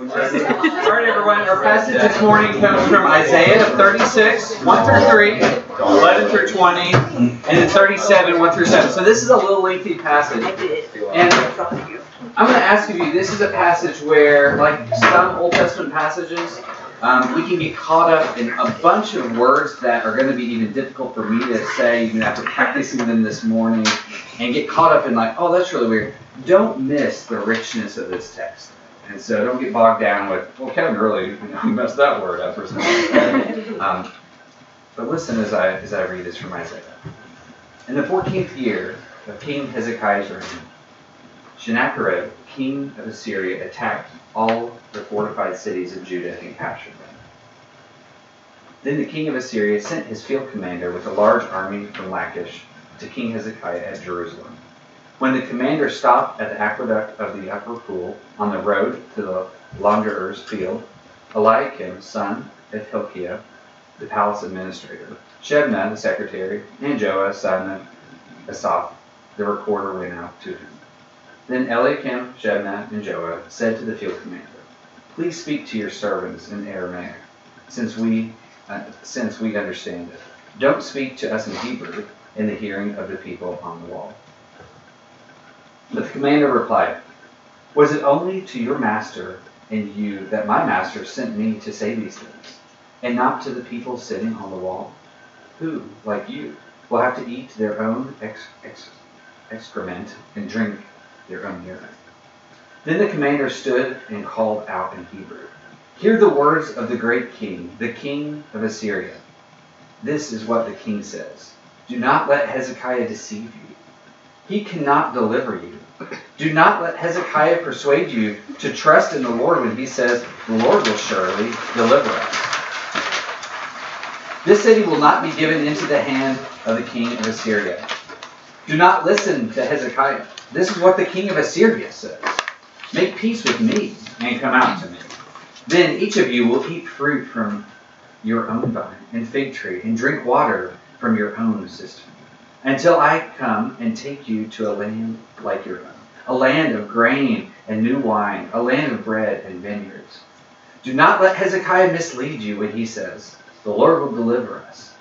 All right, everyone. Our passage this morning comes from Isaiah 36, 1 through 3, 11 through 20, and then 37, 1 through 7. So this is a little lengthy passage. And I'm going to ask of you, this is a passage where, like some Old Testament passages, um, we can get caught up in a bunch of words that are going to be even difficult for me to say, even after practicing them this morning, and get caught up in like, oh, that's really weird. Don't miss the richness of this text. And so don't get bogged down with, well, Kevin really messed that word up or something. um, but listen as I, as I read this from Isaiah. In the 14th year of King Hezekiah's reign, Sennacherib, king of Assyria, attacked all the fortified cities of Judah and captured them. Then the king of Assyria sent his field commander with a large army from Lachish to King Hezekiah at Jerusalem. When the commander stopped at the aqueduct of the upper pool on the road to the launderer's field, Eliakim, son of Hilkiah, the palace administrator, Shebna, the secretary, and Joah, son of Asaph, the recorder, went out to him. Then Eliakim, Shebna, and Joah said to the field commander, Please speak to your servants in Aramaic, since we, uh, since we understand it. Don't speak to us in Hebrew in the hearing of the people on the wall. But the commander replied, Was it only to your master and you that my master sent me to say these things, and not to the people sitting on the wall, who, like you, will have to eat their own ex- ex- excrement and drink their own urine? Then the commander stood and called out in Hebrew, Hear the words of the great king, the king of Assyria. This is what the king says Do not let Hezekiah deceive you. He cannot deliver you do not let Hezekiah persuade you to trust in the Lord when he says, The Lord will surely deliver us. This city will not be given into the hand of the king of Assyria. Do not listen to Hezekiah. This is what the king of Assyria says Make peace with me and come out to me. Then each of you will eat fruit from your own vine and fig tree and drink water from your own cistern until I come and take you to a land like your own, a land of grain and new wine, a land of bread and vineyards. Do not let Hezekiah mislead you when he says, The Lord will deliver us.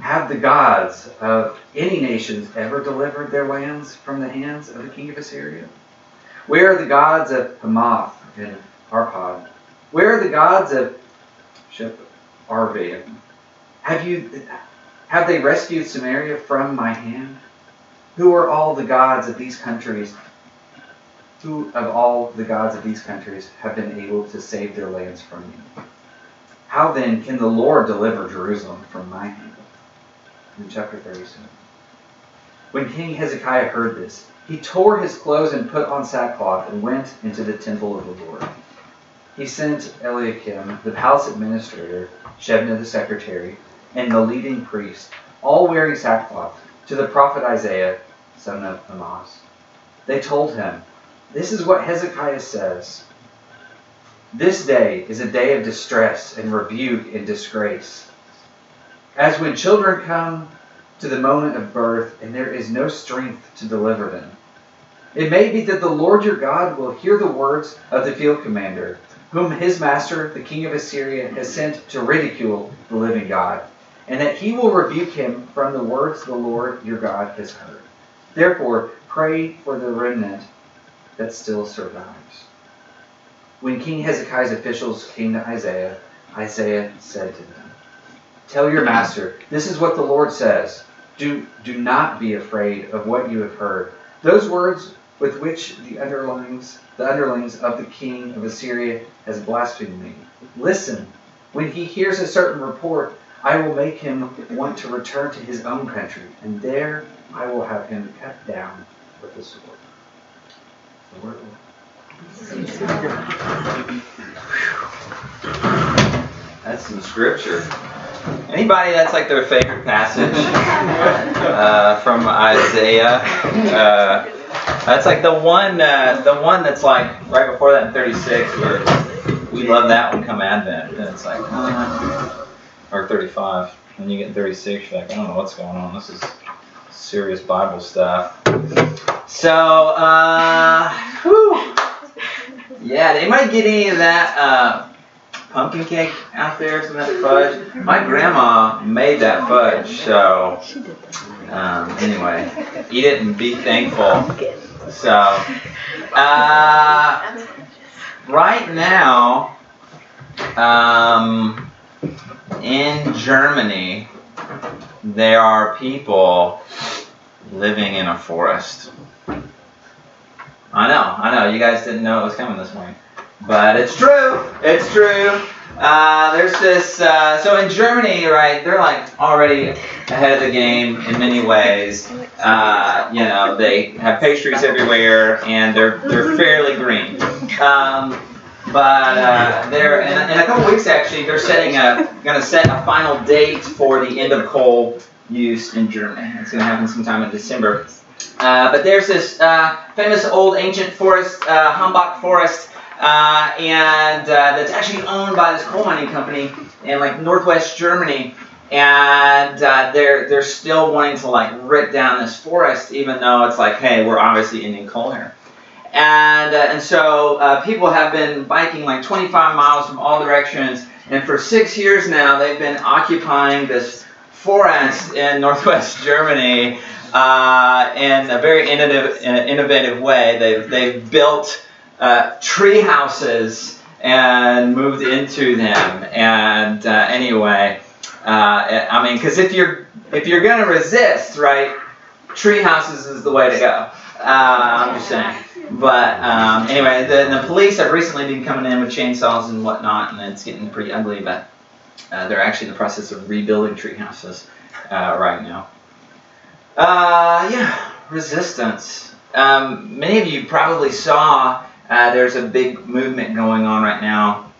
Have the gods of any nations ever delivered their lands from the hands of the king of Assyria? Where are the gods of Hamath and Arpad? Where are the gods of Shep Arvad? Have you have they rescued Samaria from my hand? Who are all the gods of these countries? Who of all the gods of these countries have been able to save their lands from me? How then can the Lord deliver Jerusalem from my hand? In chapter 37. When King Hezekiah heard this, he tore his clothes and put on sackcloth and went into the temple of the Lord. He sent Eliakim, the palace administrator, Shebna the secretary, and the leading priest, all wearing sackcloth, to the prophet Isaiah, son of Amoz. They told him, This is what Hezekiah says. This day is a day of distress and rebuke and disgrace. As when children come to the moment of birth and there is no strength to deliver them. It may be that the Lord your God will hear the words of the field commander, whom his master, the king of Assyria, has sent to ridicule the living God and that he will rebuke him from the words the Lord your God has heard. Therefore, pray for the remnant that still survives. When King Hezekiah's officials came to Isaiah, Isaiah said to them, Tell your master, this is what the Lord says. Do, do not be afraid of what you have heard. Those words with which the underlings, the underlings of the king of Assyria has blasphemed me. Listen, when he hears a certain report, I will make him want to return to his own country, and there I will have him cut down with the sword. The word That's some scripture. Anybody that's like their favorite passage uh, from Isaiah? Uh, that's like the one, uh, the one that's like right before that in 36, where we love that one come Advent, and it's like. Or 35. and you get 36, you're like, I don't know what's going on. This is serious Bible stuff. So, uh, whew. Yeah, they might get any of that uh, pumpkin cake out there, some of that fudge. My grandma made that fudge, so um, anyway, eat it and be thankful. So, uh, right now, um, in Germany, there are people living in a forest. I know, I know. You guys didn't know it was coming this morning, but it's true. It's true. Uh, there's this. Uh, so in Germany, right? They're like already ahead of the game in many ways. Uh, you know, they have pastries everywhere, and they're they're fairly green. Um, but uh, they're in, in a couple weeks actually, they're setting a going to set a final date for the end of coal use in Germany. It's going to happen sometime in December. Uh, but there's this uh, famous old ancient forest, uh, Forest, uh, and uh, that's actually owned by this coal mining company in like northwest Germany. And uh, they're they're still wanting to like rip down this forest, even though it's like, hey, we're obviously ending coal here. And and so people have been biking like 25 miles from all directions, and for six years now they've been occupying this forest in northwest Germany uh, in a very innovative, innovative way. They've, they've built uh, tree houses and moved into them. And uh, anyway, uh, I mean, because if you're if you're going to resist, right, tree houses is the way to go. Uh, I'm just saying. But um, anyway, the, the police have recently been coming in with chainsaws and whatnot, and it's getting pretty ugly. But uh, they're actually in the process of rebuilding tree houses right now. Uh, yeah, resistance. Um, many of you probably saw uh, there's a big movement going on right now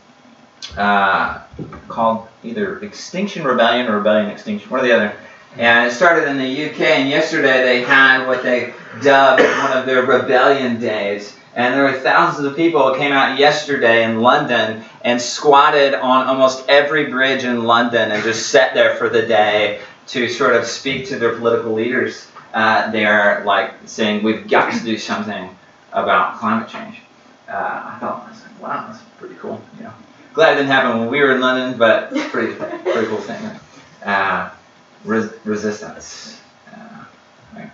uh, called either Extinction Rebellion or Rebellion Extinction, one or the other. And it started in the UK, and yesterday they had what they dubbed one of their rebellion days. And there were thousands of people who came out yesterday in London and squatted on almost every bridge in London and just sat there for the day to sort of speak to their political leaders. Uh, they're like saying we've got to do something about climate change. Uh, I thought I was like, wow, that's pretty cool. You know, glad it didn't happen when we were in London, but pretty pretty cool thing. Uh, res- resistance. Uh, right.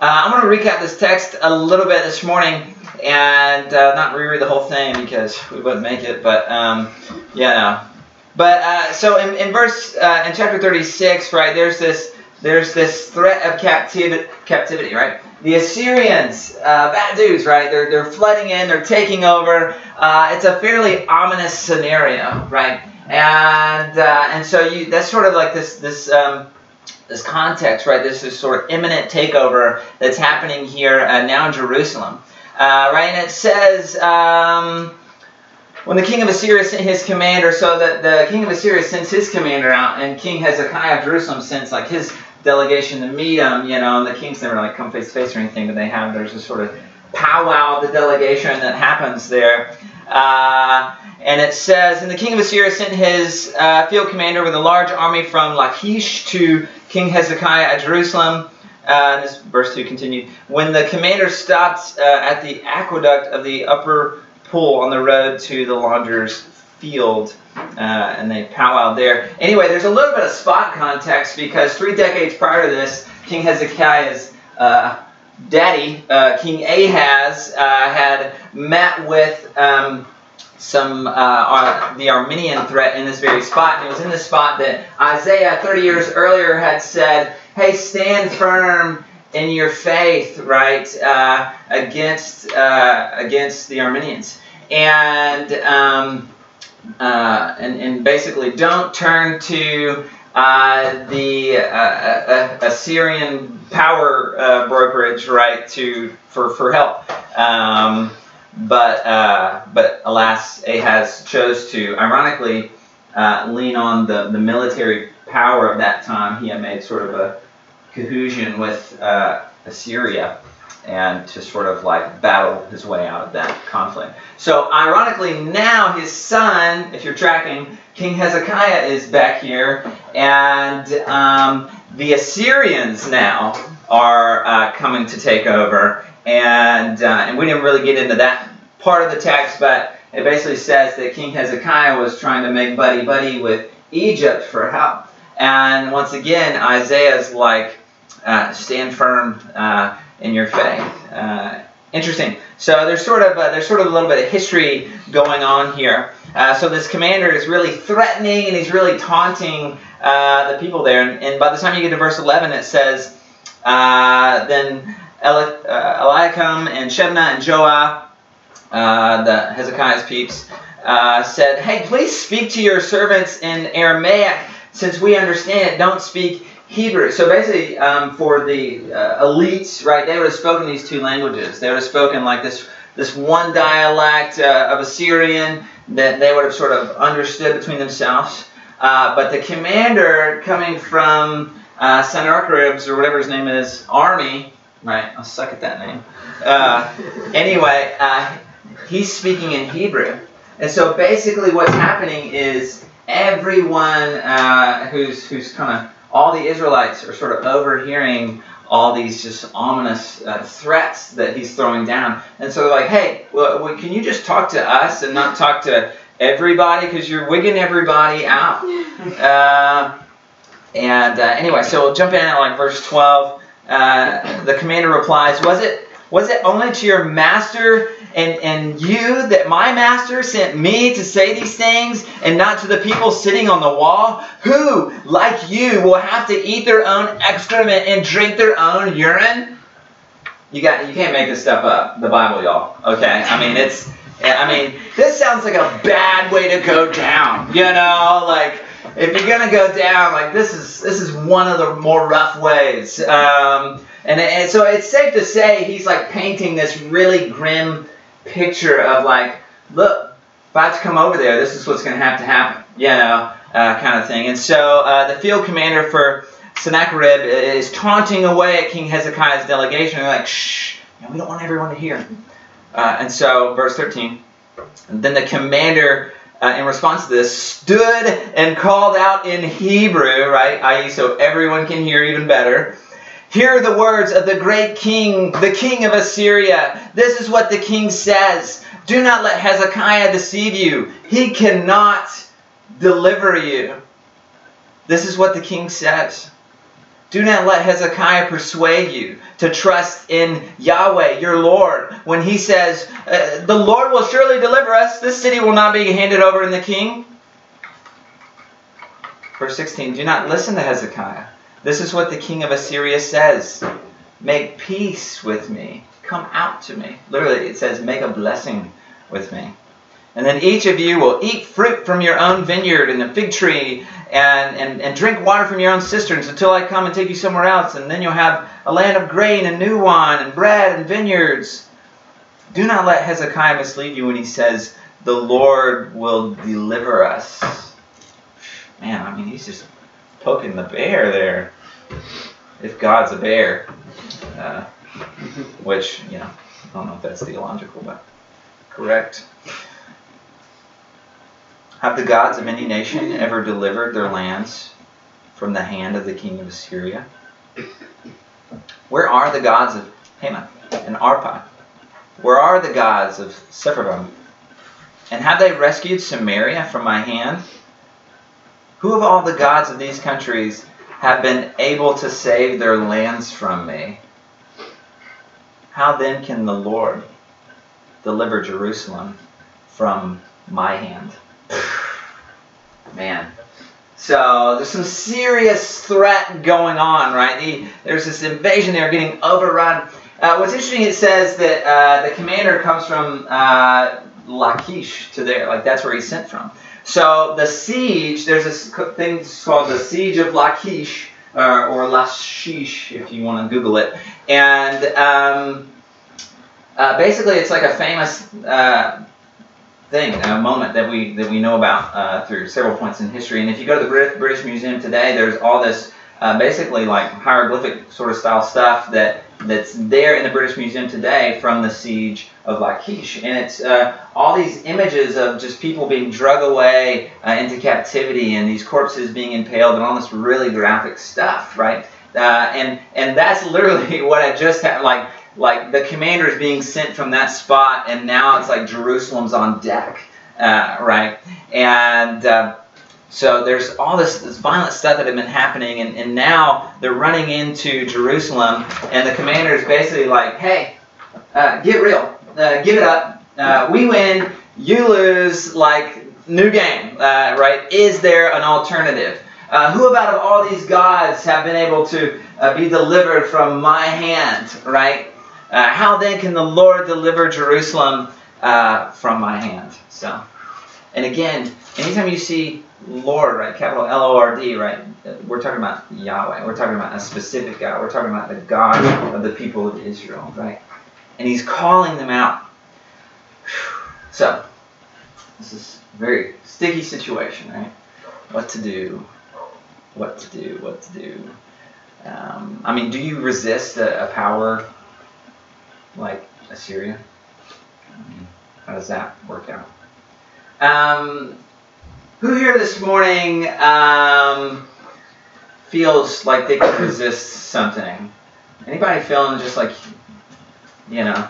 Uh, I'm going to recap this text a little bit this morning and uh, not reread the whole thing because we wouldn't make it, but um, yeah. But uh, so in, in verse uh, in chapter 36, right? There's this there's this threat of captivity, captivity, right? The Assyrians, uh, bad dudes, right? They're they're flooding in, they're taking over. Uh, it's a fairly ominous scenario, right? And uh, and so you that's sort of like this this. Um, this context, right? This is sort of imminent takeover that's happening here uh, now in Jerusalem, right? And it says, um, when the king of Assyria sent his commander, so that the king of Assyria sends his commander out, and King Hezekiah of Jerusalem sends like his delegation to meet him, you know, and the kings never like come face to face or anything, but they have there's a sort of powwow the delegation that happens there. Uh, and it says, and the king of Assyria sent his uh, field commander with a large army from Lachish to King Hezekiah at Jerusalem. Uh, and this verse 2 continued. When the commander stopped uh, at the aqueduct of the upper pool on the road to the launder's field, uh, and they powwowed there. Anyway, there's a little bit of spot context because three decades prior to this, King Hezekiah's uh, daddy, uh, King Ahaz, uh, had met with um, some uh, the Aramean threat in this very spot, and it was in this spot that Isaiah, 30 years earlier, had said, "Hey, stand firm." in your faith, right, uh, against uh, against the Arameans, and um, uh, and and basically don't turn to uh, the uh, uh, Assyrian power brokerage, right, to for for help. Um, but but alas, Ahaz chose to ironically lean on the the military power of that time. He had made sort of a cohesion with uh, Assyria and to sort of like battle his way out of that conflict. So, ironically, now his son, if you're tracking, King Hezekiah is back here, and um, the Assyrians now are uh, coming to take over. And, uh, and we didn't really get into that part of the text, but it basically says that King Hezekiah was trying to make buddy buddy with Egypt for help. And once again, Isaiah's like, uh, stand firm uh, in your faith. Uh, interesting. So there's sort of uh, there's sort of a little bit of history going on here. Uh, so this commander is really threatening and he's really taunting uh, the people there. And, and, by the time you get to verse 11, it says, then Eli- Eliakim and Shebna and Joah, the Hezekiah's peeps, said, "Hey, please speak to your servants in Aramaic." since we understand it, don't speak Hebrew. So basically, um, for the uh, elites, right, they would have spoken these two languages. They would have spoken like this this one dialect uh, of Assyrian that they would have sort of understood between themselves. Uh, but the commander coming from uh, Sennacherib's or whatever his name is, army, right? I'll suck at that name. Uh, anyway, uh, he's speaking in Hebrew. And so basically, what's happening is everyone uh, who's who's kind of all the Israelites are sort of overhearing all these just ominous uh, threats that he's throwing down, and so they're like, "Hey, well, can you just talk to us and not talk to everybody because you're wigging everybody out?" Uh, and uh, anyway, so we'll jump in at like verse 12. Uh, the commander replies, "Was it was it only to your master and, and you that my master sent me to say these things and not to the people sitting on the wall who, like you, will have to eat their own excrement and drink their own urine? You got you can't make this stuff up. The Bible, y'all. Okay? I mean it's I mean, this sounds like a bad way to go down. You know, like if you're gonna go down, like this is this is one of the more rough ways. Um, and, and so it's safe to say he's like painting this really grim picture of like, look, have to come over there, this is what's going to have to happen, you know, uh, kind of thing. And so uh, the field commander for Sennacherib is taunting away at King Hezekiah's delegation. They're like, shh, we don't want everyone to hear. Uh, and so, verse 13, then the commander, uh, in response to this, stood and called out in Hebrew, right? I.e., so everyone can hear even better. Hear the words of the great king, the king of Assyria. This is what the king says Do not let Hezekiah deceive you. He cannot deliver you. This is what the king says. Do not let Hezekiah persuade you to trust in Yahweh, your Lord. When he says, uh, The Lord will surely deliver us, this city will not be handed over in the king. Verse 16 Do not listen to Hezekiah. This is what the king of Assyria says Make peace with me. Come out to me. Literally, it says, Make a blessing with me. And then each of you will eat fruit from your own vineyard and the fig tree and, and, and drink water from your own cisterns until I come and take you somewhere else. And then you'll have a land of grain and new wine and bread and vineyards. Do not let Hezekiah mislead you when he says, The Lord will deliver us. Man, I mean, he's just poking the bear there. If God's a bear, uh, which, you know, I don't know if that's theological, but correct. Have the gods of any nation ever delivered their lands from the hand of the king of Assyria? Where are the gods of Hamath and Arpad? Where are the gods of Sepharvaim? And have they rescued Samaria from my hand? Who of all the gods of these countries have been able to save their lands from me? How then can the Lord deliver Jerusalem from my hand? Man. So there's some serious threat going on, right? there's this invasion. They're getting overrun. Uh, what's interesting, it says that uh, the commander comes from uh, Lachish to there, like that's where he's sent from. So the siege, there's this thing called the Siege of Lachish, uh, or Lachish, if you want to Google it. And um, uh, basically, it's like a famous uh, thing, a moment that we that we know about uh, through several points in history. And if you go to the British Museum today, there's all this uh, basically like hieroglyphic sort of style stuff that that's there in the British Museum today from the siege of Lachish. And it's uh, all these images of just people being drug away uh, into captivity and these corpses being impaled and all this really graphic stuff, right? Uh, and and that's literally what I just had. Like like the commander is being sent from that spot, and now it's like Jerusalem's on deck, uh, right? And uh, so there's all this, this violent stuff that had been happening, and, and now they're running into Jerusalem, and the commander is basically like, hey, uh, get real, uh, give it up. Uh, we win, you lose, like, new game, uh, right? Is there an alternative? Uh, who about of all these gods have been able to uh, be delivered from my hand, right? how then can the Lord deliver Jerusalem from my hand? So, and again, anytime you see Lord, right? Capital L O R D, right? We're talking about Yahweh. We're talking about a specific God. We're talking about the God of the people of Israel, right? And He's calling them out. So, this is a very sticky situation, right? What to do? What to do? What to do? Um, I mean, do you resist a, a power like Assyria? How does that work out? Um, who here this morning um, feels like they could resist something? Anybody feeling just like, you know,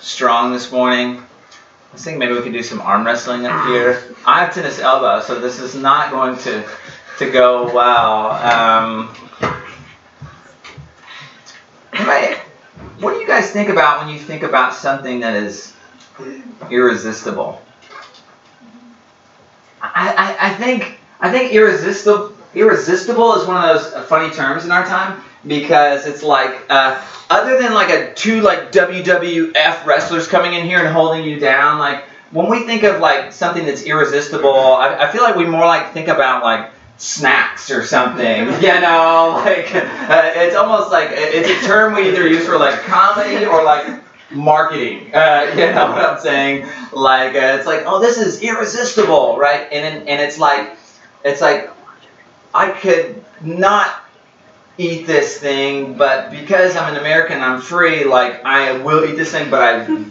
strong this morning? I was thinking maybe we could do some arm wrestling up here. I have tennis elbow, so this is not going to to go well. Um, anybody, what do you guys think about when you think about something that is irresistible? I, I, I think I think irresistible irresistible is one of those funny terms in our time because it's like uh, other than like a two like WWF wrestlers coming in here and holding you down like when we think of like something that's irresistible I, I feel like we more like think about like snacks or something you know like uh, it's almost like it's a term we either use for like comedy or like marketing. Uh, you know what I'm saying? Like uh, it's like, oh, this is irresistible, right? And and it's like, it's like, I could not eat this thing, but because I'm an American, I'm free. Like I will eat this thing, but I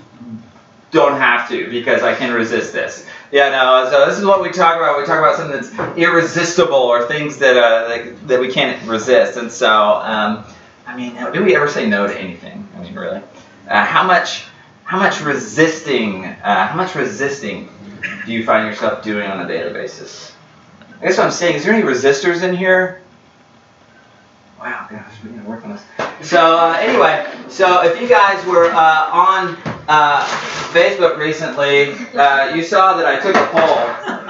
don't have to because I can resist this. Yeah, no. So this is what we talk about. We talk about something that's irresistible or things that uh, like, that we can't resist. And so, um, I mean, do we ever say no to anything? I mean, really? Uh, how much how much resisting uh, how much resisting do you find yourself doing on a daily basis? I guess what I'm saying is there any resistors in here? Wow, gosh, we gotta work on this. So uh, anyway, so if you guys were uh, on uh, Facebook recently, uh, you saw that I took a poll,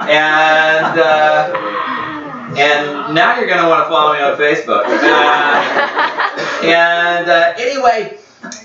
and and now you're gonna want to follow me on Facebook. and anyway.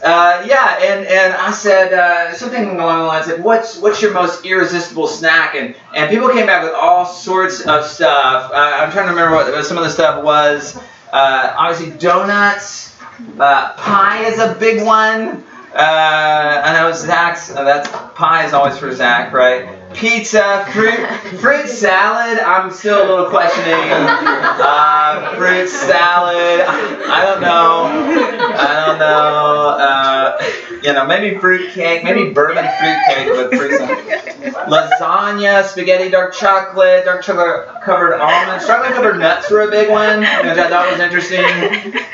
Uh, yeah, and, and I said uh, something along the lines of, "What's what's your most irresistible snack?" And and people came back with all sorts of stuff. Uh, I'm trying to remember what some of the stuff was. Uh, obviously, donuts. Uh, pie is a big one. Uh, I know Zach's. that's pie is always for Zach, right? Pizza, fruit, fruit salad. I'm still a little questioning. Uh, fruit salad. I don't know. I don't know. Uh, you know, maybe fruit cake. Maybe bourbon fruit cake with fruit salad. Lasagna, spaghetti, dark chocolate, dark chocolate covered almonds, chocolate covered nuts were a big one. That, that was interesting.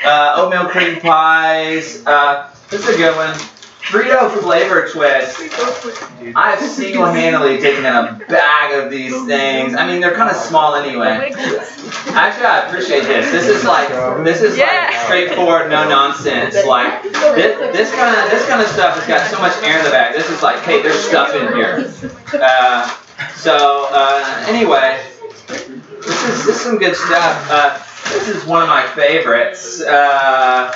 Uh, oatmeal cream pies. Uh, this is a good one. Frito flavor twist. I've single-handedly taken in a bag of these things. I mean, they're kind of small anyway. Actually, I appreciate this. This is like this is like straightforward, no nonsense. Like this, this kind of this kind of stuff has got so much air in the bag. This is like, hey, there's stuff in here. Uh, so uh, anyway, this is this is some good stuff. Uh, this is one of my favorites. Uh,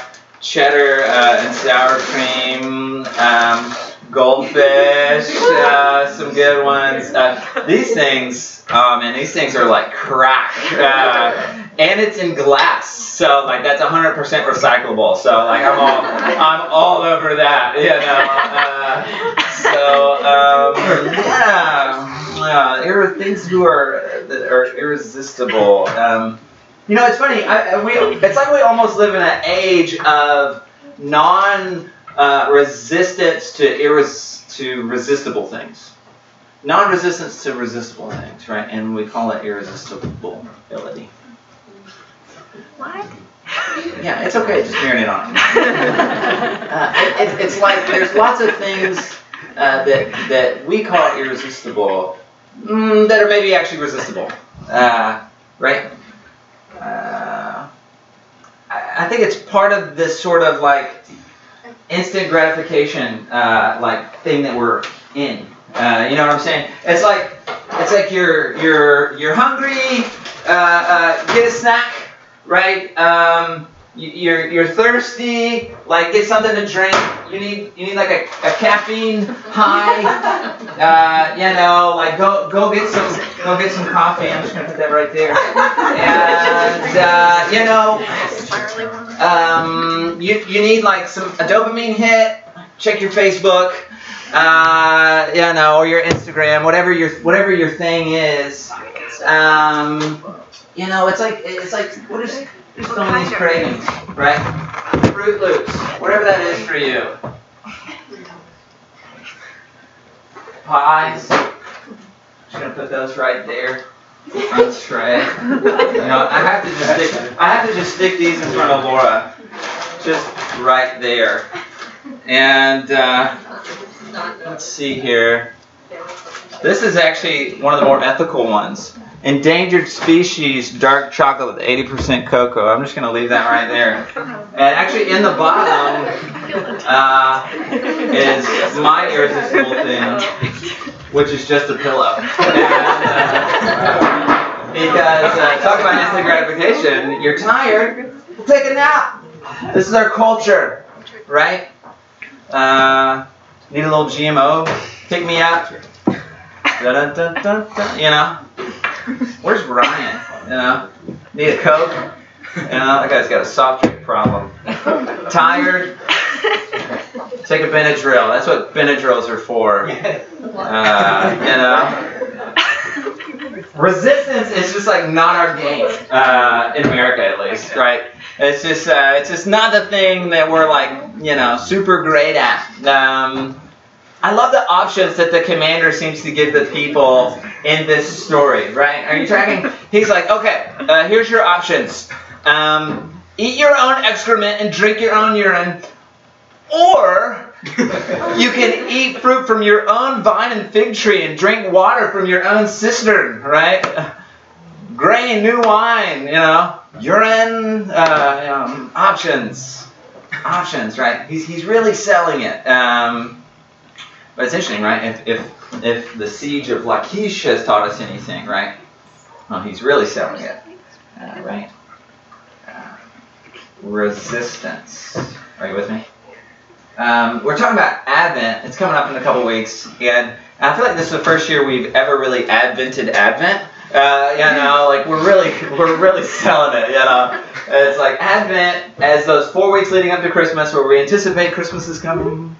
cheddar uh, and sour cream, um, goldfish, uh, some good ones. Uh, these things, oh man, these things are like crack. Uh, and it's in glass, so like that's 100% recyclable. So like I'm all I'm all over that, you know. Uh, so um, yeah, yeah, things who are that are irresistible. Um, you know, it's funny. I, we, it's like we almost live in an age of non uh, resistance to irres- to resistible things, non resistance to resistible things, right? And we call it irresistibility. What? Yeah, it's okay. Just marinate on it. uh, it, it. It's like there's lots of things uh, that that we call irresistible mm, that are maybe actually resistible, uh, right? Uh, I, think it's part of this sort of like instant gratification uh, like thing that we're in. Uh, you know what I'm saying? It's like it's like you're you're you're hungry. Uh, uh, get a snack, right? Um, you're you're thirsty. Like get something to drink. You need you need like a, a caffeine high. Uh, you know, like go go get some go get some coffee. I'm just gonna put that right there. And uh, you know, um, you you need like some a dopamine hit. Check your Facebook. Uh, you know, or your Instagram, whatever your whatever your thing is. Um, you know, it's like it's like what is these cravings, right? Froot Loops, whatever that is for you. Pies. Just gonna put those right there on the tray. You know, I have to just stick. I have to just stick these in front of Laura, just right there. And uh, let's see here. This is actually one of the more ethical ones. Endangered species dark chocolate with 80% cocoa. I'm just going to leave that right there. And actually, in the bottom uh, is my irresistible thing, which is just a pillow. And, uh, because uh, talk about instant gratification. You're tired, We'll take a nap. This is our culture, right? Uh, need a little GMO. Pick me up. You know. Where's Ryan? You know, need a Coke? You know, that guy's got a soft drink problem. Tired? Take a Benadryl. That's what Benadryls are for. Uh, you know. Resistance is just like not our game uh, in America, at least, right? It's just uh, it's just not the thing that we're like you know super great at. Um, I love the options that the commander seems to give the people in this story, right? Are you tracking? He's like, okay, uh, here's your options. Um, eat your own excrement and drink your own urine, or you can eat fruit from your own vine and fig tree and drink water from your own cistern, right? Grain, new wine, you know, urine, uh, um, options, options, right? He's, he's really selling it. Um, but it's interesting, right? If, if, if the siege of Lachish has taught us anything, right? Well, he's really selling it, uh, right? Uh, resistance. Are you with me? Um, we're talking about Advent. It's coming up in a couple weeks, and I feel like this is the first year we've ever really Advented Advent. Uh, you know, like we're really we're really selling it. You know, it's like Advent as those four weeks leading up to Christmas, where we anticipate Christmas is coming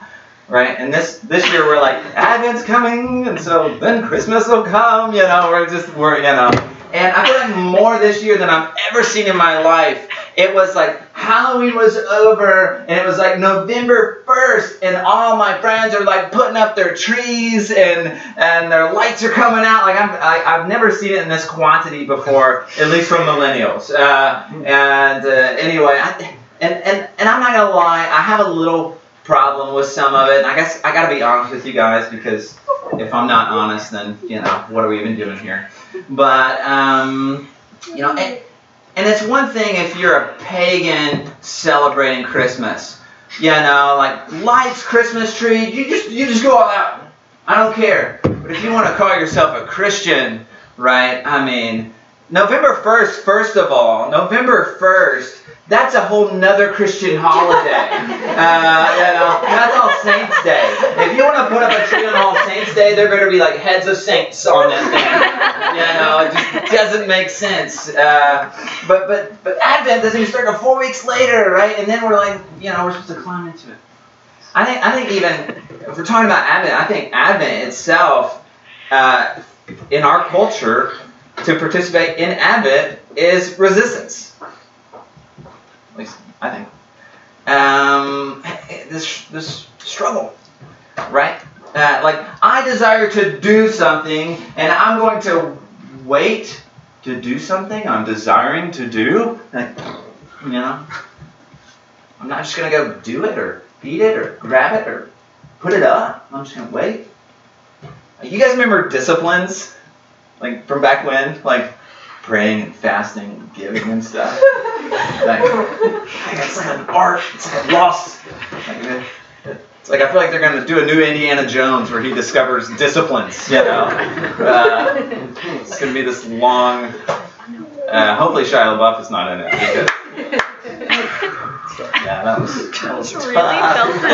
right? And this this year we're like Advent's coming, and so then Christmas will come. You know, we're just we're you know. And I feel like more this year than I've ever seen in my life. It was like Halloween was over, and it was like November 1st, and all my friends are like putting up their trees, and and their lights are coming out. Like I'm, I, I've never seen it in this quantity before, at least from millennials. Uh, and uh, anyway, I, and, and and I'm not gonna lie, I have a little problem with some of it. And I guess I got to be honest with you guys because if I'm not honest, then you know what are we even doing here? But um, you know, and, and it's one thing if you're a pagan celebrating Christmas. You know, like lights, Christmas tree. You just you just go all out. I don't care. But if you want to call yourself a Christian, right? I mean, November 1st, first of all, November 1st that's a whole nother Christian holiday. Uh, you know, that's All Saints Day. If you want to put up a tree on All Saints Day, they're going to be like heads of saints on that thing. You know, it just doesn't make sense. Uh, but but but Advent doesn't even start until four weeks later, right? And then we're like, you know, we're supposed to climb into it. I think I think even if we're talking about Advent, I think Advent itself, uh, in our culture, to participate in Advent is resistance at least I think. Um, this this struggle, right? Uh, like I desire to do something, and I'm going to wait to do something I'm desiring to do. Like, You know? I'm not just gonna go do it or eat it or grab it or put it up. I'm just gonna wait. You guys remember disciplines? Like from back when? Like praying and fasting and giving and stuff. like, it's like an art. It's like a lost. Like, it's like I feel like they're gonna do a new Indiana Jones where he discovers disciplines. You know, uh, it's gonna be this long. Uh, hopefully Shia LaBeouf is not in it because. Yeah, that was, that was Really tough. felt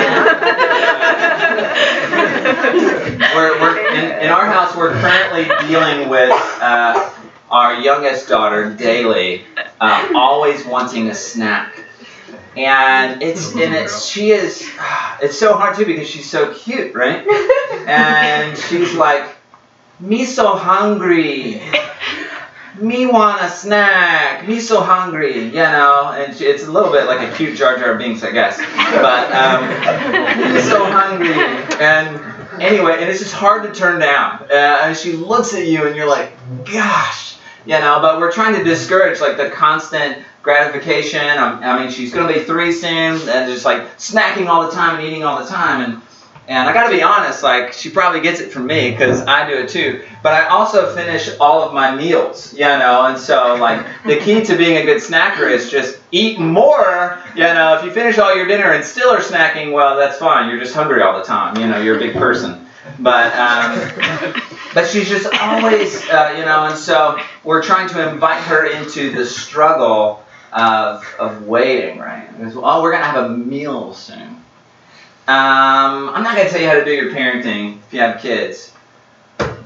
we're, we're in, in our house. We're currently dealing with uh, our youngest daughter, daily, uh, always wanting a snack, and it's and it's she is it's so hard too because she's so cute, right? And she's like, me so hungry. Me want a snack. Me so hungry, you know. And she, it's a little bit like a cute Jar Jar Binks, I guess. But um, me so hungry. And anyway, and it's just hard to turn down. Uh, and she looks at you, and you're like, gosh, you know. But we're trying to discourage like the constant gratification. Um, I mean, she's gonna be three soon, and just like snacking all the time and eating all the time, and and I gotta be honest, like she probably gets it from me because I do it too. But I also finish all of my meals, you know. And so like the key to being a good snacker is just eat more. You know, if you finish all your dinner and still are snacking, well, that's fine. You're just hungry all the time. You know, you're a big person. But um, but she's just always, uh, you know. And so we're trying to invite her into the struggle of of waiting, right? Because, oh, we're gonna have a meal soon. Um, I'm not going to tell you how to do your parenting if you have kids,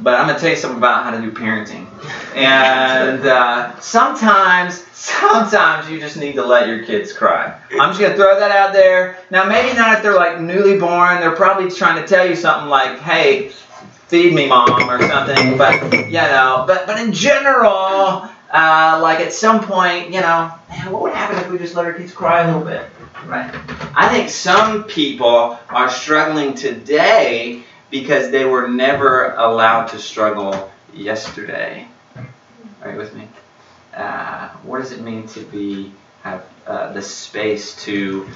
but I'm to tell you something about how to do parenting. And uh, sometimes, sometimes you just need to let your kids cry. I'm just to throw that out there. Now, maybe not if they're like newly born. They're probably trying to tell you something like, hey, feed me, mom, or something. But, you know, but, but in general, uh, like at some point, you know, man, what would happen if we just let our kids cry a little bit? Right. I think some people are struggling today because they were never allowed to struggle yesterday. Are you with me? Uh, what does it mean to be have uh, the space to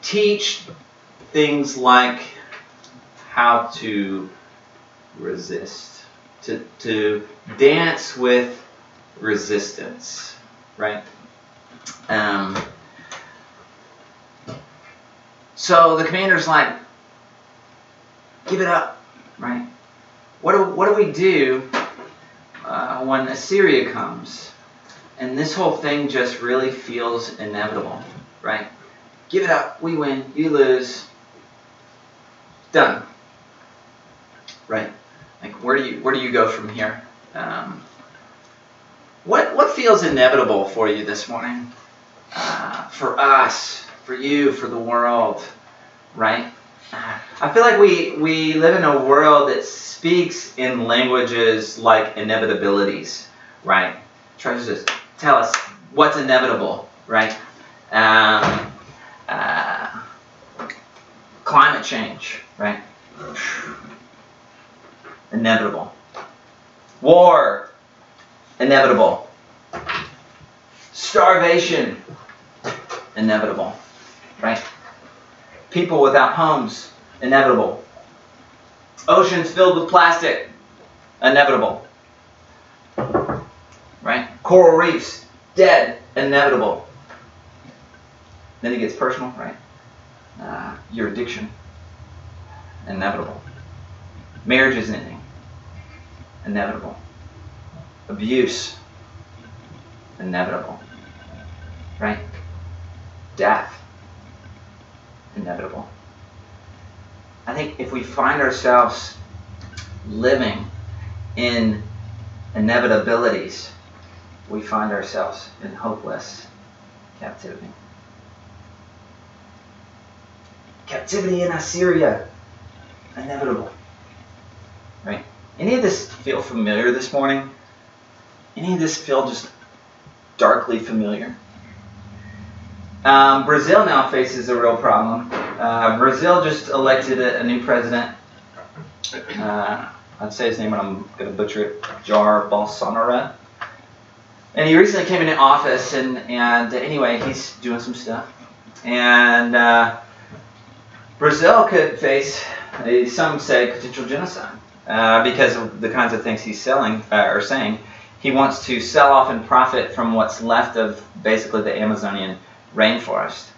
teach things like how to resist, to to dance with resistance, right? Um, so the commander's like, give it up, right? What do, what do we do uh, when Assyria comes and this whole thing just really feels inevitable, right? Give it up, we win, you lose, done, right? Like where do you where do you go from here? Um, what what feels inevitable for you this morning? Uh, for us, for you, for the world, right? I feel like we, we live in a world that speaks in languages like inevitabilities, right? Tries to just tell us what's inevitable, right? Um, uh, climate change, right? Inevitable. War, inevitable. Starvation, inevitable, right? People without homes, inevitable. Oceans filled with plastic, inevitable. Right? Coral reefs, dead, inevitable. Then it gets personal, right? Uh, your addiction, inevitable. Marriage is ending, inevitable. Abuse, inevitable. Right? Death, inevitable. I think if we find ourselves living in inevitabilities, we find ourselves in hopeless captivity. Captivity in Assyria, inevitable. Right? Any of this feel familiar this morning? Any of this feel just darkly familiar? Um, Brazil now faces a real problem. Uh, Brazil just elected a, a new president. Uh, I'd say his name, but I'm going to butcher it. Jair Bolsonaro. and he recently came into office, and and anyway, he's doing some stuff, and uh, Brazil could face, a, some say, potential genocide uh, because of the kinds of things he's selling uh, or saying. He wants to sell off and profit from what's left of basically the Amazonian rainforest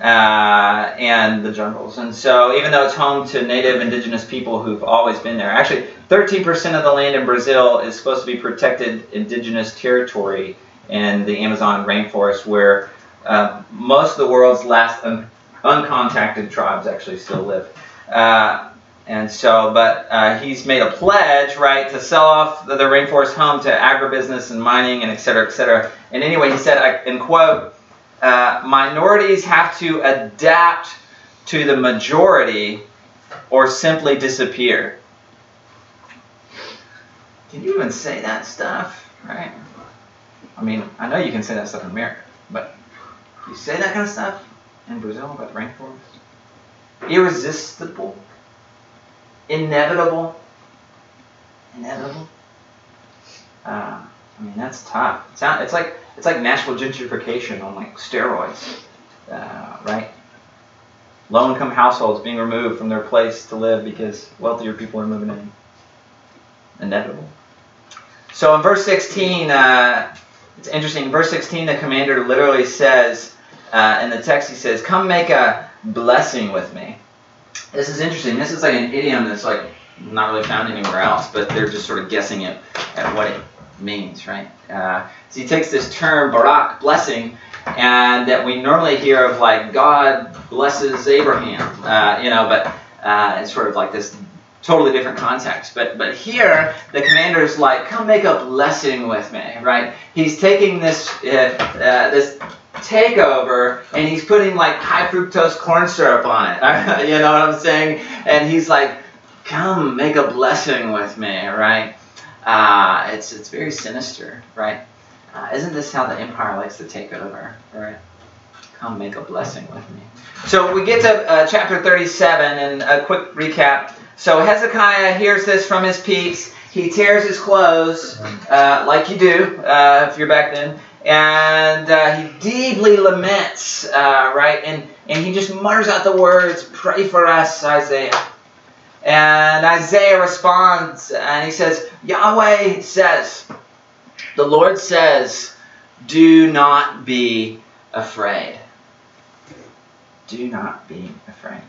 uh, and the jungles. And so, even though it's home to native indigenous people who've always been there, actually, 13% of the land in Brazil is supposed to be protected indigenous territory in the Amazon rainforest, where uh, most of the world's last un- uncontacted tribes actually still live. Uh, and so, but uh, he's made a pledge, right, to sell off the, the, rainforest home to agribusiness and mining and et cetera, et cetera. And anyway, he said, I, in quote, uh, minorities have to adapt to the majority or simply disappear. Can you even say that stuff, right? I mean, I know you can say that stuff in America, but you say that kind of stuff in Brazil about the rainforest? Irresistible? Inevitable? Inevitable? Uh, I mean, that's tough. It's, not, it's like it's like national gentrification on like steroids, uh, right? Low-income households being removed from their place to live because wealthier people are moving in. Inevitable. So in verse 16, uh, it's interesting. In verse 16, the commander literally says, uh, in the text, he says, "Come make a blessing with me." This is interesting. This is like an idiom that's like not really found anywhere else, but they're just sort of guessing it at what it means, right? Uh, so he takes this term barak, blessing, and that we normally hear of like God blesses Abraham, uh, you know, but uh, it's sort of like this totally different context. But but here the commander is like, come make a blessing with me, right? He's taking this uh, uh, this takeover and he's putting like high fructose corn syrup on it. you know what I'm saying? And he's like, come make a blessing with me, right? Uh, it's it's very sinister, right? Uh, isn't this how the empire likes to take over, right? Come make a blessing with me. So we get to uh, chapter 37, and a quick recap. So Hezekiah hears this from his peeps. He tears his clothes, uh, like you do uh, if you're back then, and uh, he deeply laments, right? And and he just mutters out the words, "Pray for us, Isaiah." And Isaiah responds and he says, Yahweh says, the Lord says, do not be afraid. Do not be afraid.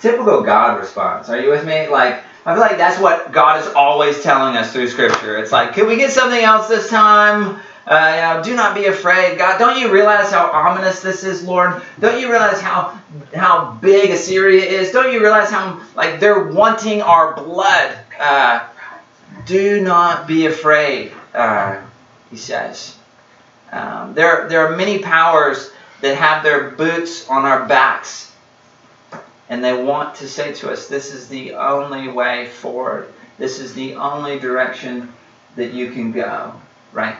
Typical God response. Are you with me? Like, I feel like that's what God is always telling us through Scripture. It's like, can we get something else this time? Uh, you know, do not be afraid. God, don't you realize how ominous this is, Lord? Don't you realize how how big Assyria is? Don't you realize how like they're wanting our blood? Uh, do not be afraid, uh, he says. Um, there, there are many powers that have their boots on our backs, and they want to say to us, "This is the only way forward. This is the only direction that you can go." Right?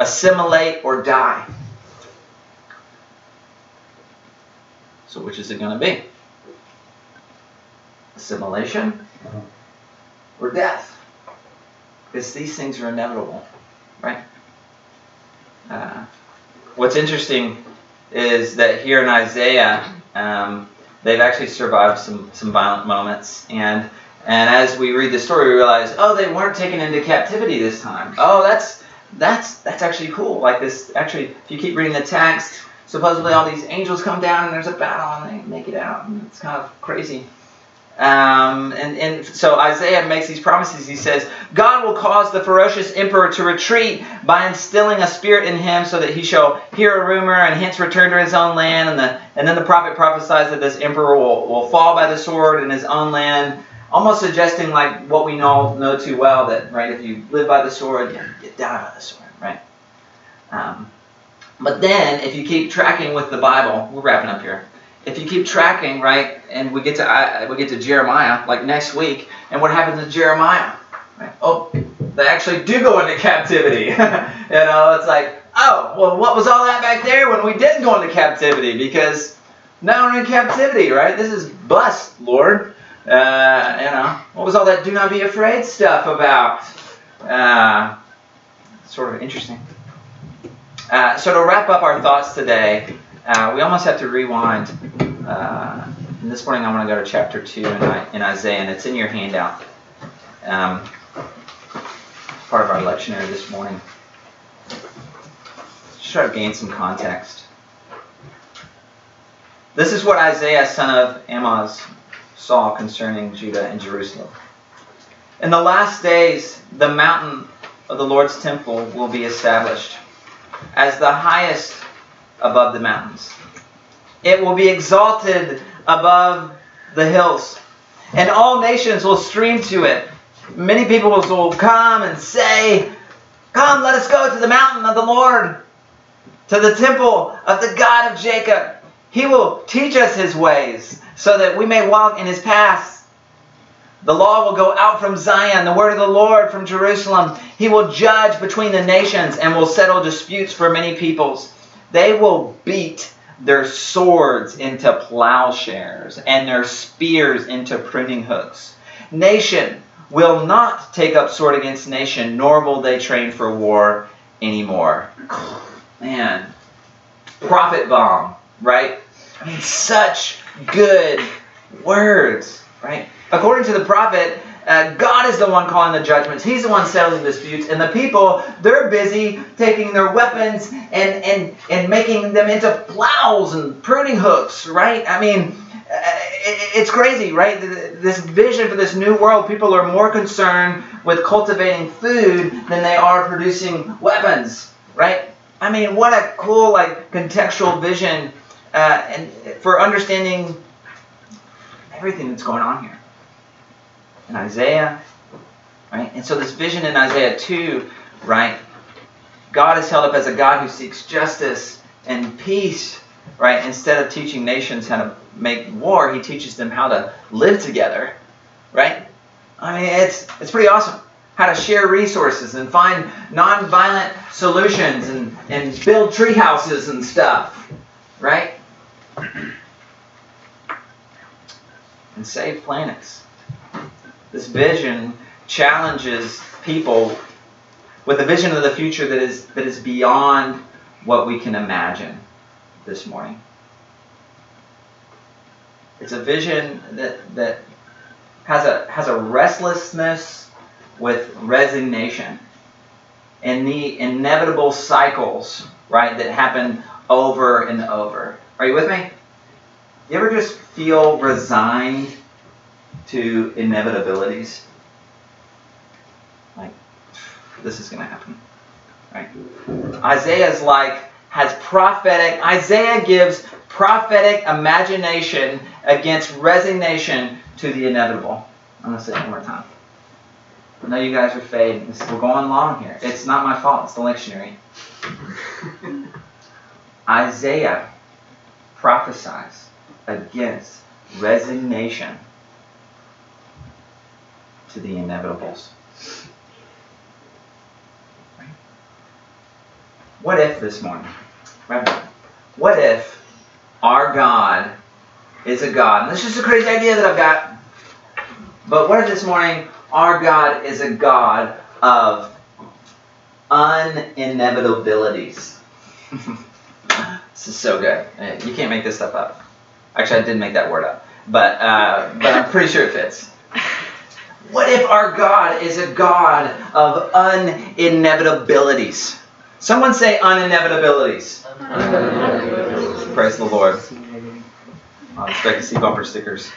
Assimilate or die. So, which is it going to be? Assimilation or death? Because these things are inevitable, right? Uh, what's interesting is that here in Isaiah, um, they've actually survived some, some violent moments. And, and as we read the story, we realize, oh, they weren't taken into captivity this time. Oh, that's that's that's actually cool. Like this, actually, if you keep reading the text, supposedly all these angels come down and there's a battle and they make it out, and it's kind of crazy. Um, and, and so Isaiah makes these promises. He says, God will cause the ferocious emperor to retreat by instilling a spirit in him so that he shall hear a rumor and hence return to his own land. And, the, and then the prophet prophesies that this emperor will, will fall by the sword in his own land almost suggesting like what we know know too well that right if you live by the sword the sword right? Um, but then if you keep tracking with the bible we're wrapping up here. If you keep tracking right and we get to I, we get to jeremiah like next week and what happens to jeremiah? Right? Oh they actually do go into captivity. You know it's like oh well what was all that back there when we didn't go into captivity? Because now we're in captivity right? This is blessed lord. Uh, you know, what was all that do not be afraid stuff about? Uh, sort of interesting. Uh, so to wrap up our thoughts today, uh, we almost have to rewind. Uh, this morning I want to go to chapter 2 in, in Isaiah, and it's in your handout. Um, part of our lectionary this morning. Just try to gain some context. This is what Isaiah, son of Amoz, saw concerning Judah and Jerusalem. In the last days, the mountain of the Lord's temple will be established as the highest above the mountains. It will be exalted above the hills, and all nations will stream to it. Many people will come and say, Come, let us go to the mountain of the Lord, to the temple of the God of Jacob. He will teach us his ways so that we may walk in his paths. The law will go out from Zion, the word of the Lord from Jerusalem. He will judge between the nations and will settle disputes for many peoples. They will beat their swords into plowshares and their spears into pruning hooks. Nation will not take up sword against nation, nor will they train for war anymore. Man, prophet bomb, right? I mean, such good words, right? According to the prophet, uh, God is the one calling the judgments. He's the one settling disputes. And the people, they're busy taking their weapons and, and, and making them into plows and pruning hooks, right? I mean, uh, it's crazy, right? This vision for this new world, people are more concerned with cultivating food than they are producing weapons, right? I mean, what a cool, like, contextual vision uh, and for understanding everything that's going on here in Isaiah, right? And so this vision in Isaiah 2, right? God is held up as a God who seeks justice and peace, right? Instead of teaching nations how to make war, he teaches them how to live together, right? I mean, it's it's pretty awesome how to share resources and find nonviolent solutions and, and build tree houses and stuff, right? And save planets. This vision challenges people with a vision of the future that is, that is beyond what we can imagine this morning. It's a vision that, that has, a, has a restlessness with resignation and the inevitable cycles, right, that happen over and over. Are you with me? You ever just feel resigned to inevitabilities. Like, this is going to happen. Right? Isaiah's like, has prophetic, Isaiah gives prophetic imagination against resignation to the inevitable. I'm going to say it one more time. I know you guys are fading. We're going long here. It's not my fault. It's the lectionary. Isaiah prophesies against resignation to the inevitables. What if this morning, what if our God is a God? And this is a crazy idea that I've got. But what if this morning our God is a God of uninevitabilities? this is so good. You can't make this stuff up. Actually, I did make that word up, but uh, but I'm pretty sure it fits. What if our God is a God of uninevitabilities? Someone say uninevitabilities. uninevitabilities. Praise the Lord. I expect to see bumper stickers.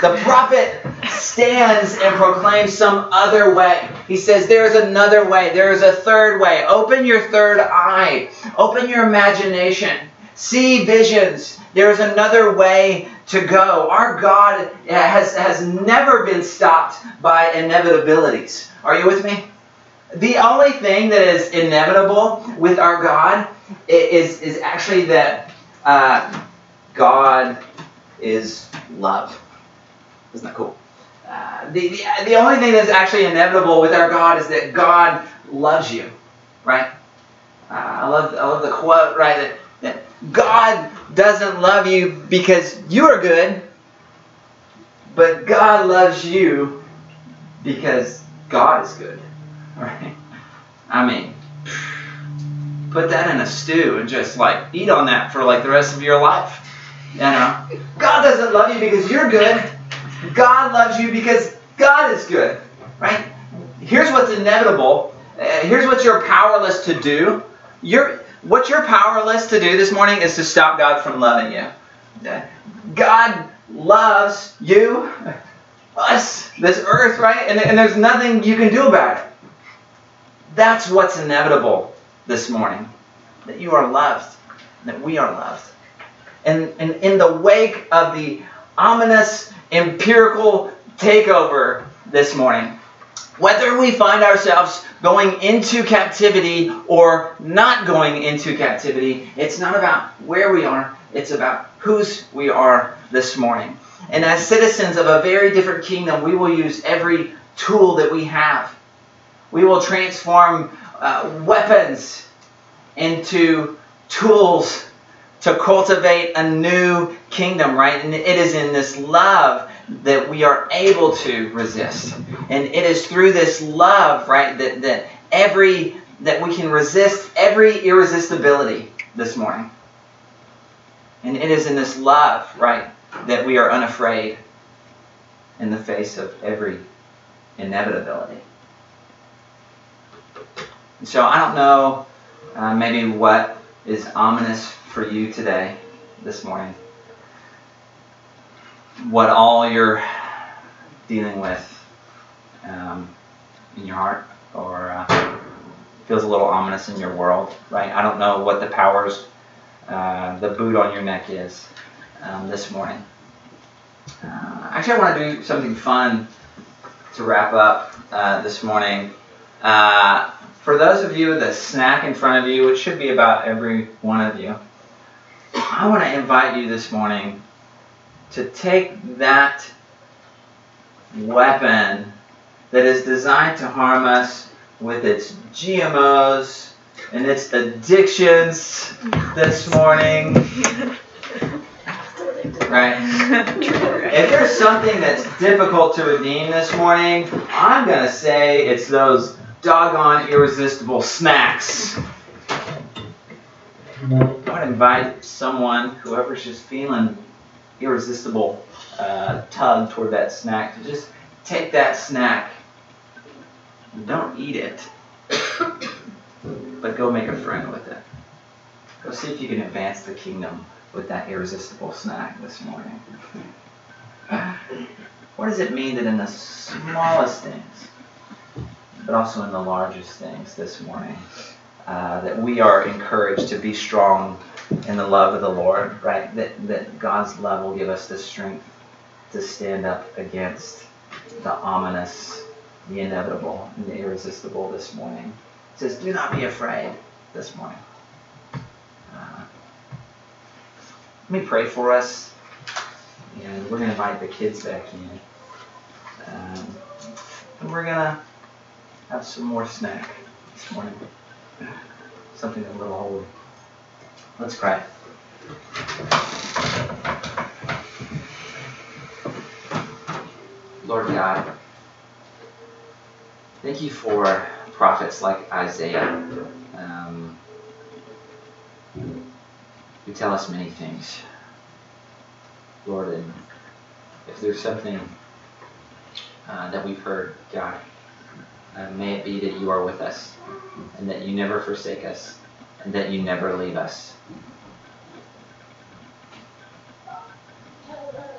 The prophet stands and proclaims some other way. He says, There is another way. There is a third way. Open your third eye. Open your imagination. See visions. There is another way to go. Our God has, has never been stopped by inevitabilities. Are you with me? The only thing that is inevitable with our God is, is actually that uh, God is love. Isn't that cool? Uh, the, the, the only thing that's actually inevitable with our God is that God loves you, right? Uh, I love I love the quote, right? That, God doesn't love you because you are good, but God loves you because God is good, right? I mean, put that in a stew and just like eat on that for like the rest of your life. You know, God doesn't love you because you're good. God loves you because God is good, right? Here's what's inevitable. Uh, here's what you're powerless to do. You're what you're powerless to do this morning is to stop God from loving you. God loves you, us, this earth, right? And, and there's nothing you can do about it. That's what's inevitable this morning. That you are loved, that we are loved. And, and in the wake of the ominous empirical takeover this morning, whether we find ourselves going into captivity or not going into captivity, it's not about where we are, it's about whose we are this morning. And as citizens of a very different kingdom, we will use every tool that we have. We will transform uh, weapons into tools to cultivate a new kingdom, right? And it is in this love that we are able to resist. And it is through this love, right, that, that every that we can resist every irresistibility this morning. And it is in this love, right, that we are unafraid in the face of every inevitability. So I don't know uh, maybe what is ominous for you today, this morning. What all you're dealing with um, in your heart or uh, feels a little ominous in your world, right? I don't know what the powers, uh, the boot on your neck is um, this morning. Uh, actually, I want to do something fun to wrap up uh, this morning. Uh, for those of you with a snack in front of you, which should be about every one of you, I want to invite you this morning to take that weapon that is designed to harm us with its GMOs and its addictions this morning. Right? If there's something that's difficult to redeem this morning, I'm going to say it's those doggone irresistible snacks. I would invite someone, whoever's just feeling irresistible uh, tug toward that snack, to just take that snack. Don't eat it, but go make a friend with it. Go see if you can advance the kingdom with that irresistible snack this morning. what does it mean that in the smallest things, but also in the largest things this morning, uh, that we are encouraged to be strong in the love of the Lord, right? That, that God's love will give us the strength to stand up against the ominous, the inevitable, and the irresistible this morning. It says, Do not be afraid this morning. Uh, let me pray for us, and we're going to invite the kids back in. Um, and we're going to have some more snack this morning something a little holy. Let's pray. Lord God, thank you for prophets like Isaiah um, who tell us many things. Lord, and if there's something uh, that we've heard, God, uh, may it be that you are with us and that you never forsake us and that you never leave us.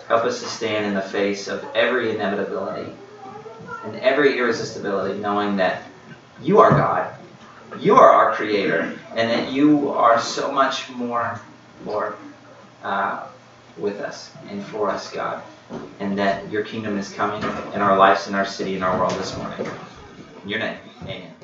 Help us to stand in the face of every inevitability and every irresistibility, knowing that you are God, you are our Creator, and that you are so much more, Lord, uh, with us and for us, God, and that your kingdom is coming in our lives, in our city, in our world this morning. In your name, amen.